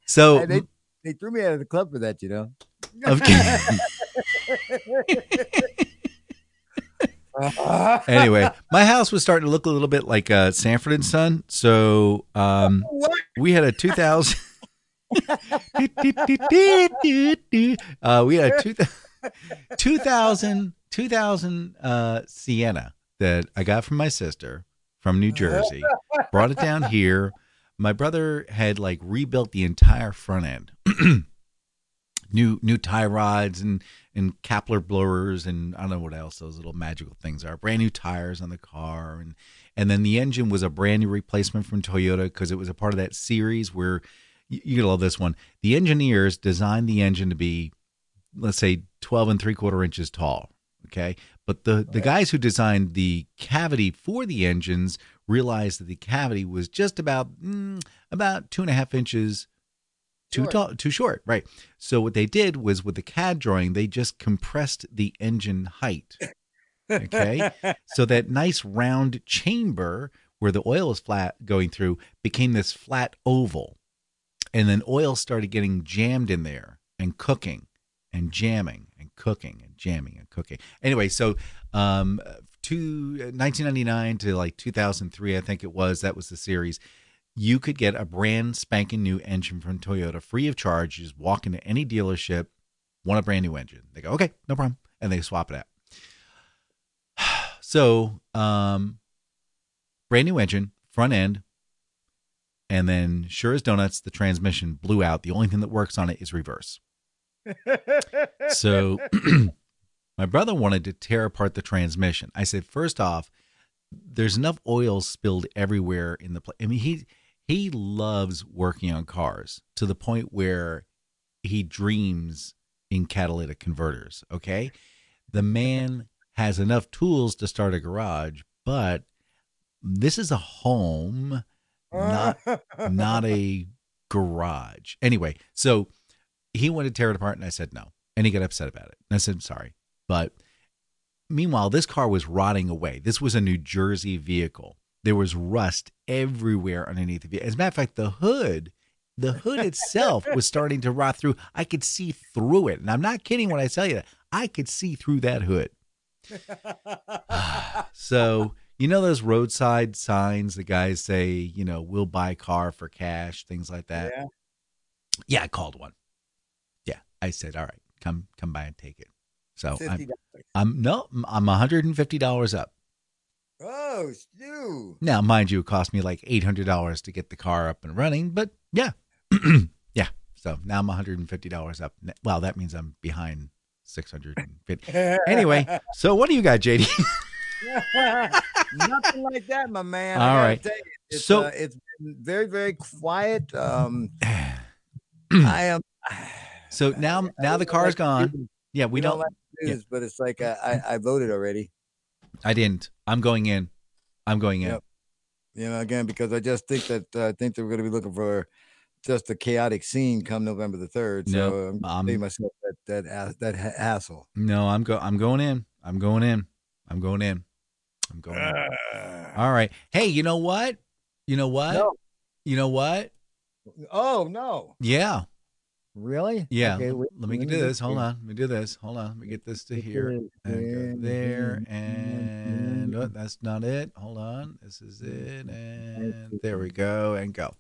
so they, they threw me out of the club for that, you know. Okay. (laughs) anyway, my house was starting to look a little bit like uh, Sanford and Son. So um, we had a 2000. uh, we had a 2000, 2000, 2000 uh, Sienna that I got from my sister from New Jersey. Brought it down here. My brother had like rebuilt the entire front end. (clears throat) new new tie rods and and Kapler blowers and I don't know what else those little magical things are. Brand new tires on the car and and then the engine was a brand new replacement from Toyota because it was a part of that series where you, you love this one. The engineers designed the engine to be let's say 12 and three quarter inches tall. Okay. But the, the guys who designed the cavity for the engines realized that the cavity was just about mm, about two and a half inches too Short. tall, too short, right? So what they did was with the CAD drawing, they just compressed the engine height. Okay, (laughs) so that nice round chamber where the oil is flat going through became this flat oval, and then oil started getting jammed in there and cooking and jamming and cooking and jamming and cooking. Anyway, so um, to 1999 to like 2003, I think it was. That was the series you could get a brand spanking new engine from Toyota free of charge. You just walk into any dealership, want a brand new engine. They go, okay, no problem. And they swap it out. (sighs) So, um, brand new engine, front end. And then, sure as donuts, the transmission blew out. The only thing that works on it is reverse. (laughs) So, (clears throat) my brother wanted to tear apart the transmission. I said, first off, there's enough oil spilled everywhere in the place. I mean, he he loves working on cars to the point where he dreams in catalytic converters. Okay, the man has enough tools to start a garage, but this is a home, not (laughs) not a garage. Anyway, so he wanted to tear it apart, and I said no, and he got upset about it. And I said sorry, but meanwhile, this car was rotting away. This was a New Jersey vehicle. There was rust everywhere underneath the vehicle. As a matter of fact, the hood, the hood itself was starting to rot through. I could see through it, and I'm not kidding when I tell you that. I could see through that hood. (sighs) so you know those roadside signs the guys say, you know, we'll buy car for cash, things like that. Yeah. Yeah, I called one. I said, all right, come come by and take it. So I'm, $50. I'm no, I'm 150 dollars up. Oh, Stu. Now, mind you, it cost me like eight hundred dollars to get the car up and running, but yeah, (clears throat) yeah. So now I'm 150 dollars up. Well, that means I'm behind 650. (laughs) Anyway, so what do you got, JD? (laughs) Nothing like that, my man. All right. you, it's, So- uh, it's been very, very quiet. Um, (clears throat) I am. So now, now the car's gone. Yeah, we We don't don't. like news, but it's like I, I, I voted already. I didn't. I'm going in. I'm going in. Yep. You know, again because I just think that uh, I think that we're going to be looking for just a chaotic scene come November the third. So I'm I'm- myself that that that hassle. No, I'm go. I'm going in. I'm going in. I'm going in. I'm going. In. All right. Hey, you know what? You know what? No. You know what? Oh no! Yeah. Really? Yeah. Okay, let, wait, let me let do this. Hold on. Let me do this. Hold on. Let me get this to here and go there. and- And oh, that's not it. Hold on. This is it. And there we go. And go.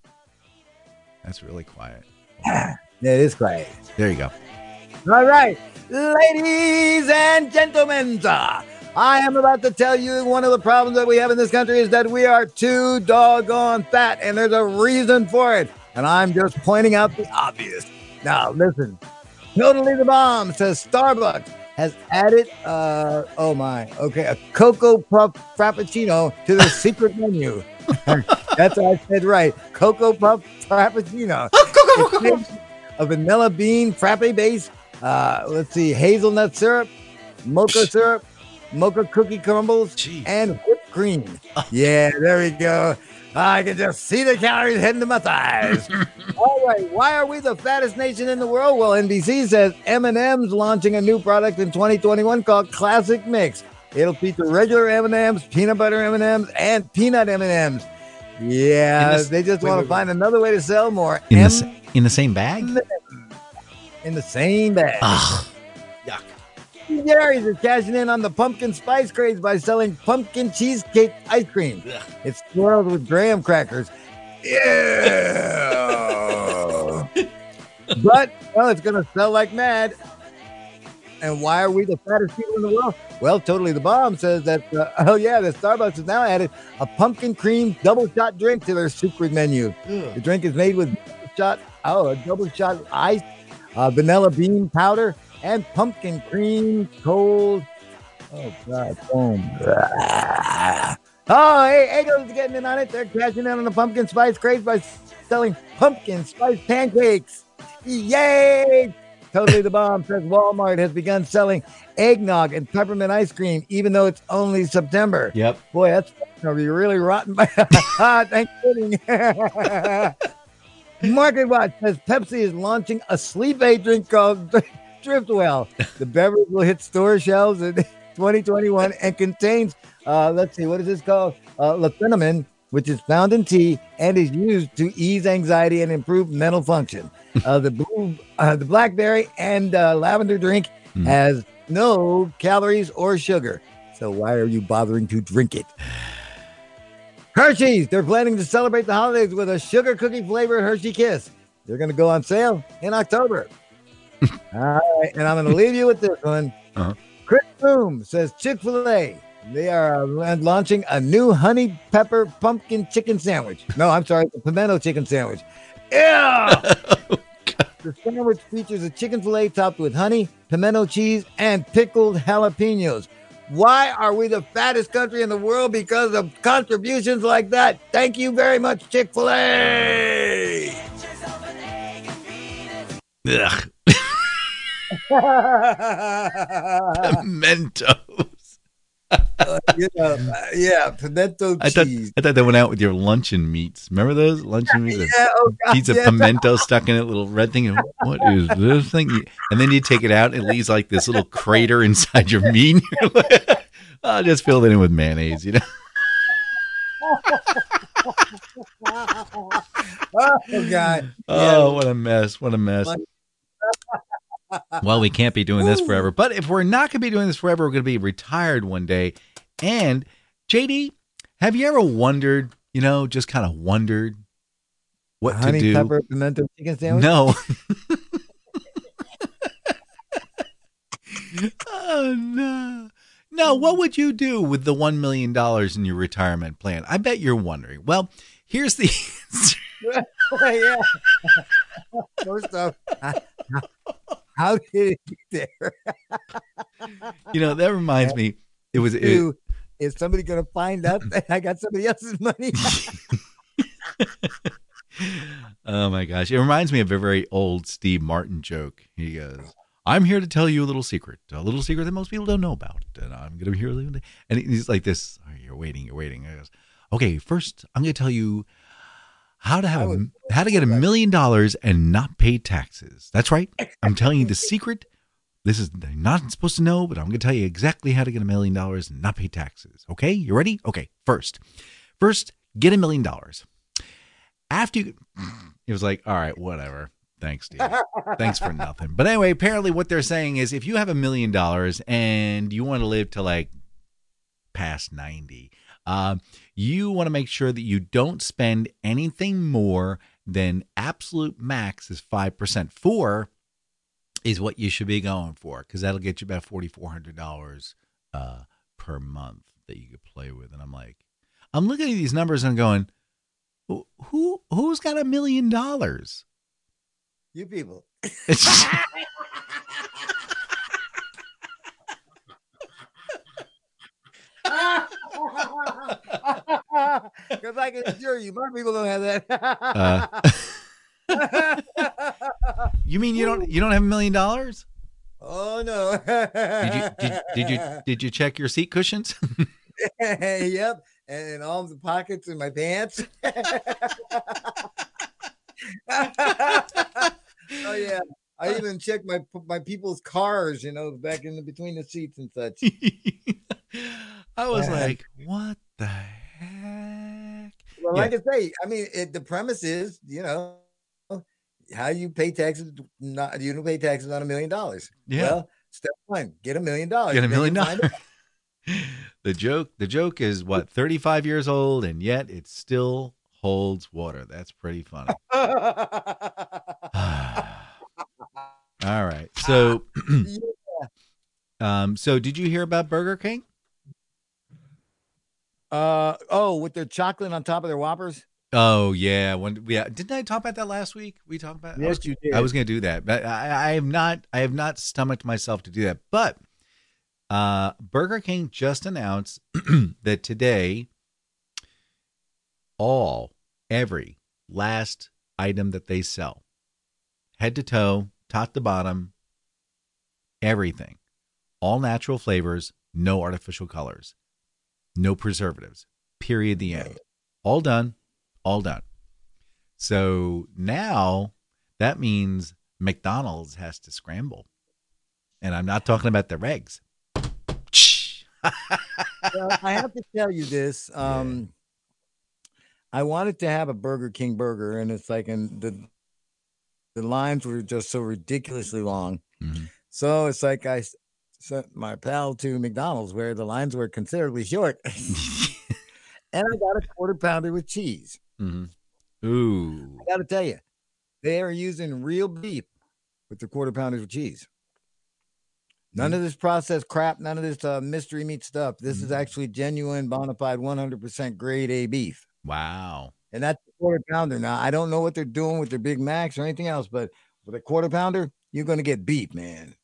That's really quiet. Yeah, (laughs) it is quiet. There you go. All right, ladies and gentlemen, uh, I am about to tell you one of the problems that we have in this country is that we are too doggone fat, and there's a reason for it. And I'm just pointing out the obvious. Now, listen. Totally the bomb says Starbucks has added, uh, oh my, okay, a Cocoa Puff Frappuccino to their (laughs) secret menu. That's what I said right. Cocoa Puff Frappuccino. (laughs) A vanilla bean frappe base. Uh, let's see, hazelnut syrup, mocha syrup, mocha cookie crumbles, and whipped cream. (laughs) Yeah, there we go. I can just see the calories heading to my thighs. Right, why are we the fattest nation in the world? Well, NBC says M&M's launching a new product in 2021 called Classic Mix. It'll feature regular M&M's, peanut butter M&M's, and peanut M&M's. Yeah, this- they just wait, want wait, to find another way to sell more In the, in the same bag? in the same bag. Ugh. Yuck. Jerry's is cashing in on the pumpkin spice craze by selling pumpkin cheesecake ice cream. It's swirled with graham crackers. Yeah. (laughs) but well, it's gonna sell like mad. And why are we the fattest people in the world? Well, totally the bomb says that. Uh, (laughs) oh yeah, the Starbucks has now added a pumpkin cream double shot drink to their secret menu. The drink is made with shot, oh, a double shot ice, uh, vanilla bean powder, and pumpkin cream cold. Oh God, foam. (laughs) Oh, hey, Eggo's getting in on it. They're cashing in on the pumpkin spice craze by selling pumpkin spice pancakes. Yay! Totally the bomb says Walmart has begun selling eggnog and peppermint ice cream, even though it's only September. Yep. Boy, that's gonna be really rotten by Thanksgiving. Market Watch says Pepsi is launching a sleep aid drink called (laughs) Driftwell. The beverage will hit store shelves in (laughs) 2021 and contains, uh, let's see, what is this called? Uh, which is found in tea and is used to ease anxiety and improve mental function. (laughs) Uh, the blue, uh, the blackberry and uh, lavender drink has no calories or sugar. So why are you bothering to drink it? Hershey's, they're planning to celebrate the holidays with a sugar cookie flavored Hershey Kiss. They're going to go on sale in October. (laughs) All right, and I'm going to leave you with this one. Uh-huh. Chris Boom says Chick fil A. They are launching a new honey pepper pumpkin chicken sandwich. No, I'm sorry, the pimento chicken sandwich. Yeah! (laughs) Oh, the sandwich features a chicken fillet topped with honey, pimento cheese, and pickled jalapenos. Why are we the fattest country in the world? Because of contributions like that. Thank you very much, Chick fil A. Ugh. (laughs) (laughs) Yeah, uh, yeah, pimento I thought cheese. I thought that went out with your luncheon meats. Remember those luncheon meats? Yeah, oh God, of yeah. pimento stuck in it, little red thing. And what is this thing? And then you take it out, and it leaves like this little crater inside your meat. (laughs) and you're like, I'll just fill it in with mayonnaise, you know. (laughs) Oh God. Oh, what a mess! What a mess. Well, we can't be doing this forever. But if we're not going to be doing this forever, we're going to be retired one day. And JD, have you ever wondered, you know, just kind of wondered what honey to do? pepper pimento chicken sandwich. No. (laughs) oh no. No, what would you do with the $1 million in your retirement plan? I bet you're wondering. Well, here's the (laughs) answer. yeah. (laughs) First off, how did it get there? (laughs) You know, that reminds me. It was it, is somebody going to find out that I got somebody else's money? (laughs) Oh my gosh. It reminds me of a very old Steve Martin joke. He goes, I'm here to tell you a little secret, a little secret that most people don't know about. And I'm going to be here. And he's like this. Oh, you're waiting, you're waiting. He goes, okay, first I'm going to tell you how to have a, how to get a million dollars and not pay taxes. That's right. I'm telling you the (laughs) secret. This is not supposed to know, but I'm going to tell you exactly how to get a million dollars and not pay taxes. Okay, you ready? Okay, first, first get a million dollars after you, it was like, all right, whatever. Thanks, dude. Thanks for nothing. But anyway, apparently, what they're saying is if you have a million dollars and you want to live to like past 90, um, you want to make sure that you don't spend anything more than absolute max is 5%. Four is what you should be going for because that'll get you about $4,400 uh, per month that you could play with. And I'm like, I'm looking at these numbers and I'm going, who who- who's got a million dollars? You people. (laughs) (laughs) (laughs) Because I can assure you, most people don't have that. Uh, (laughs) you mean you don't you don't have a million dollars? oh no! Did you did, did you (laughs) did you check your seat cushions? yep, and in all the pockets in my pants. oh yeah, I even checked my my people's cars. You know, back in the, between the seats and such. I was Yeah. like, what the heck? Well, Yeah. like I say, I mean, it, the premise is, you know, how you pay taxes. Not you don't pay taxes on a million dollars. Yeah. Well, step one, get a million dollars. Get a million dollars. (laughs) The joke the joke is what 35 years old and yet it still holds water. That's pretty funny. (laughs) (sighs) All right. So (clears throat) um so did you hear about Burger King? Uh oh, with their chocolate on top of their whoppers. Oh yeah, when yeah, didn't I talk about that last week? We talked about. I Yes, was, you did. I was going to do that, but I, I have not. I have not stomached myself to do that. But uh, Burger King just announced (clears throat) that today, all every last item that they sell, head to toe, top to bottom, everything, all natural flavors, no artificial colors, no preservatives. Period. The end. All done. All done. So now that means McDonald's has to scramble. And I'm not talking about their eggs. well, I have to tell you this. (laughs) Um, I wanted to have a Burger King burger, and it's like, and the the lines were just so ridiculously long. Mhm. So it's like I sent my pal to McDonald's where the lines were considerably short, (laughs) and I got a quarter pounder with cheese. Mhm. Ooh. I got to tell you, they are using real beef with the quarter pounders with cheese. None of this processed crap, none of this uh, mystery meat stuff. This is actually genuine, bona fide, 100% grade A beef. Wow. And that's a quarter pounder. Now, I don't know what they're doing with their Big Macs or anything else, but with a quarter pounder, you're going to get beef, man.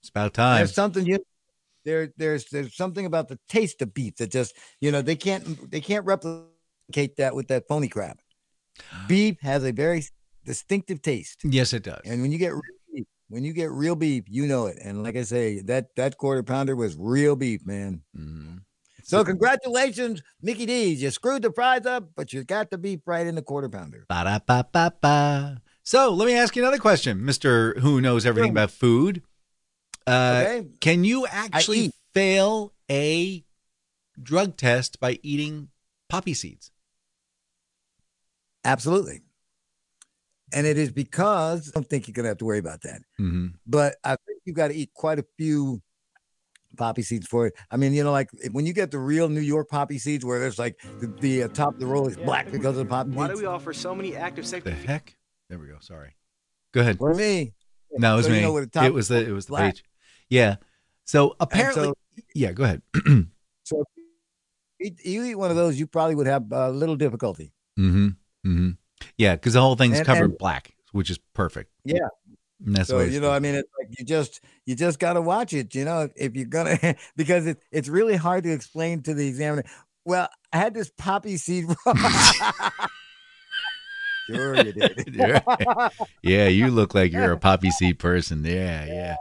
It's about time. There's something you there there's there's something about the taste of beef that just, you know, they can't they can't replicate that with that phony crap. Beef has a very distinctive taste. Yes, it does. And when you get real beef, when you get real beef, you know it. And like I say, that that quarter pounder was real beef, man. Mhm. So congratulations, Mickey D's. You screwed the fries up, but you got the beef right in the quarter pounder. Ba-da-ba-ba-ba. So let me ask you another question, Mr. Who knows everything about food. Uh, Okay. Can you actually fail a drug test by eating poppy seeds? Absolutely. And it is because I don't think you're gonna have to worry about that. Mm-hmm. But I think you've got to eat quite a few poppy seeds for it. I mean, you know, like when you get the real New York poppy seeds, where there's like the, the uh, top of the roll is black because of the poppy Why do we offer so many active The heck? There we go. Sorry. Go ahead. For me, No, it was So, you me. know, the top it was the it was the black. page. Yeah. So apparently, so- yeah. Go ahead. (clears throat) so if you eat one of those, you probably would have a little difficulty. mm-hmm. Mm-hmm. Yeah, because the whole thing's And- covered and- black, which is perfect. Yeah. And that's so you know, I mean, it's like you just you just got to watch it. You know, if you're gonna (laughs) because it, it's really hard to explain to the examiner. Well, I had this poppy seed. (laughs) (laughs) sure, you did. Yeah, you look like you're a poppy seed person. Yeah, yeah.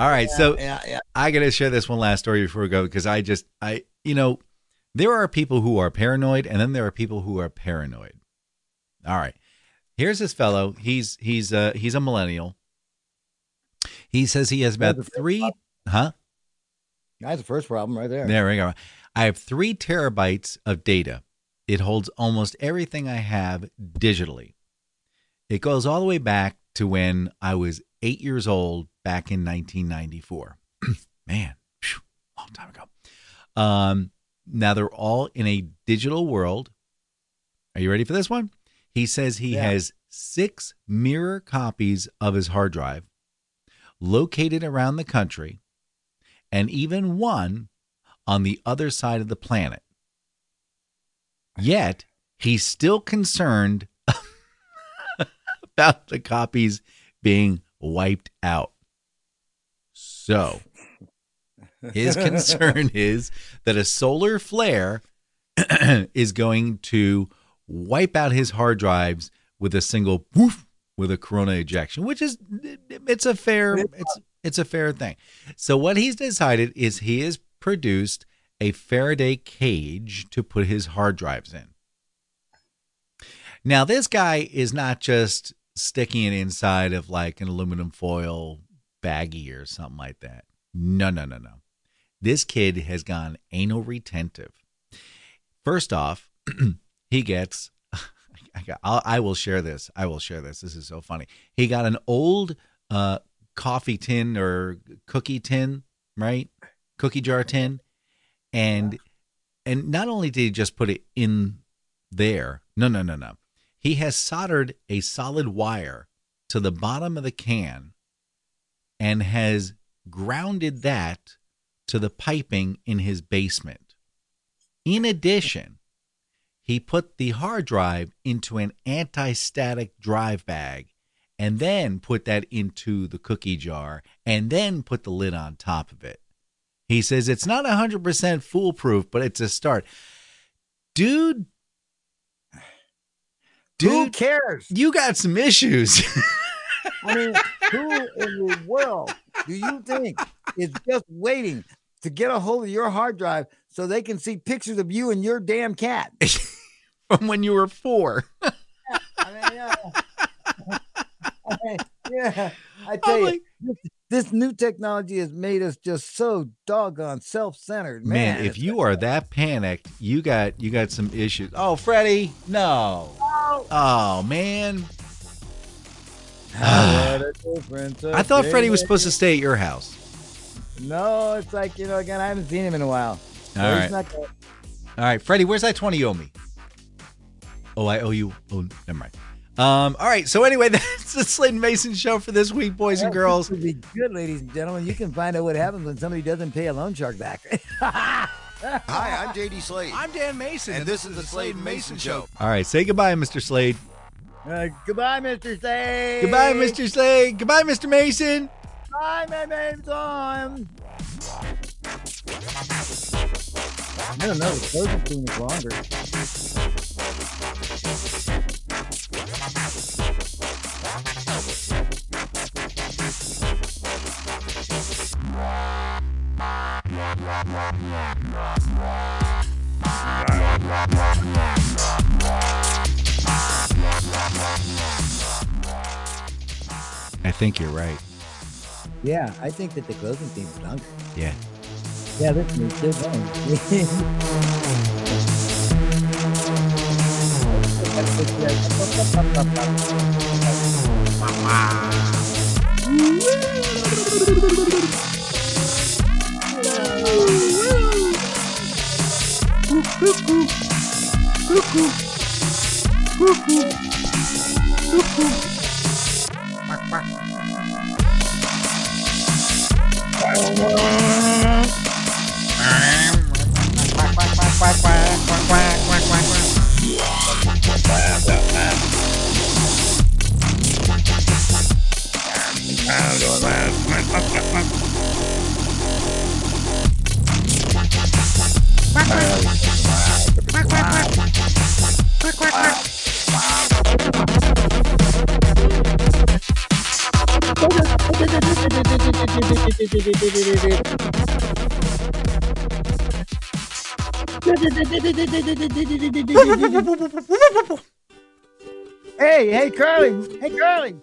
All right, so yeah, yeah. I got to share this one last story before we go because I just I you know there are people who are paranoid and then there are people who are paranoid. All right, here's this fellow. He's he's uh he's a millennial. He says he has about three, huh? That's the first problem right there. There we go. I have three terabytes of data. It holds almost everything I have digitally. It goes all the way back to when I was eight years old back in 1994. (clears throat) Man, phew, long time ago. Um, now they're all in a digital world. Are you ready for this one? He says he Yeah. has six mirror copies of his hard drive located around the country, and even one on the other side of the planet. Yet, he's still concerned (laughs) about the copies being wiped out. So, his (laughs) concern is that a solar flare (clears throat) is going to wipe out his hard drives with a single woof with a corona ejection, which is it's a fair it's it's a fair thing. So what he's decided is he has produced a Faraday cage to put his hard drives in. Now this guy is not just sticking it inside of like an aluminum foil baggie or something like that. No, no, no, no. This kid has gone anal retentive. First off, (clears throat) he gets. (laughs) I, got, I'll, I will share this. I will share this. This is so funny. He got an old uh, coffee tin or cookie tin, right? Cookie jar tin, and and not only did he just put it in there. No, no, no, no. He has soldered a solid wire to the bottom of the can, and has grounded that to the piping in his basement. In addition, he put the hard drive into an anti static drive bag and then put that into the cookie jar and then put the lid on top of it. He says it's not 100% foolproof, but it's a start. Dude, Who dude, cares? you got some issues. (laughs) I mean, who in the world do you think is just waiting to get a hold of your hard drive so they can see pictures of you and your damn cat? (laughs) From when you were four. (laughs) I mean, yeah. I mean, yeah, I tell I'm you, this, new technology has made us just so doggone self-centered, man. Man, if you are that panicked, you got you got some issues. Oh, Freddie, no. Oh, oh man. I thought day Freddie was supposed to stay at your house. No, it's like you know. Again, I haven't seen him in a while. All so right. All right, Freddie, where's that 20 you owe me? Oh, I owe you. Oh, never mind. Um, all right, so anyway, (laughs) that's the Slade Mayson show for this week, boys and girls. be good, ladies and gentlemen. You can find out what happens when somebody doesn't pay a loan shark back. (laughs) Hi, I'm JD Slade. I'm Dan Mayson, and this is the Slade and Mayson Show. All right, say goodbye, Mr. Slade. Uh, goodbye, Mr. Say. Goodbye, Mr. Slade. Goodbye, Mr. Mayson. Bye, my name's on. I don't know. The closing theme is longer. I think you're right. Yeah, I think that the closing theme is longer. Yeah. Yeah, this is still (laughs) Yeah. (laughs) Hey, hey, Curly. Hey, Curly.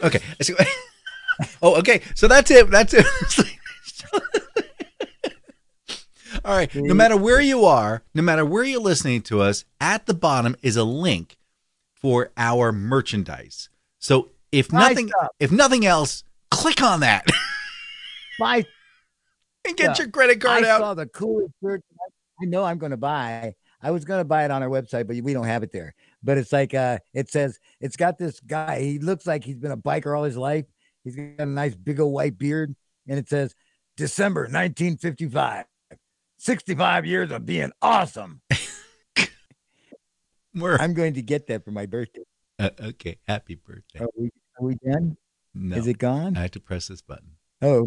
Okay. I (laughs) oh, okay. So that's it. That's it. (laughs) All right. No matter where you are, no matter where you're listening to us, at the bottom is a link for our merchandise. So if Buy nothing, stuff. if nothing else, click on that Buy and get your credit card I out. saw the coolest shirt. I know I'm going to buy. I was going to buy it on our website, but we don't have it there. But it's like uh, it says it's got this guy. He looks like he's been a biker all his life. He's got a nice big old white beard, and it says December 1955. 65 years of being awesome. (laughs) We're, I'm going to get that for my birthday. uh, okay. Happy birthday. Are we, are we done? No, Is it gone? I had to press this button. Oh,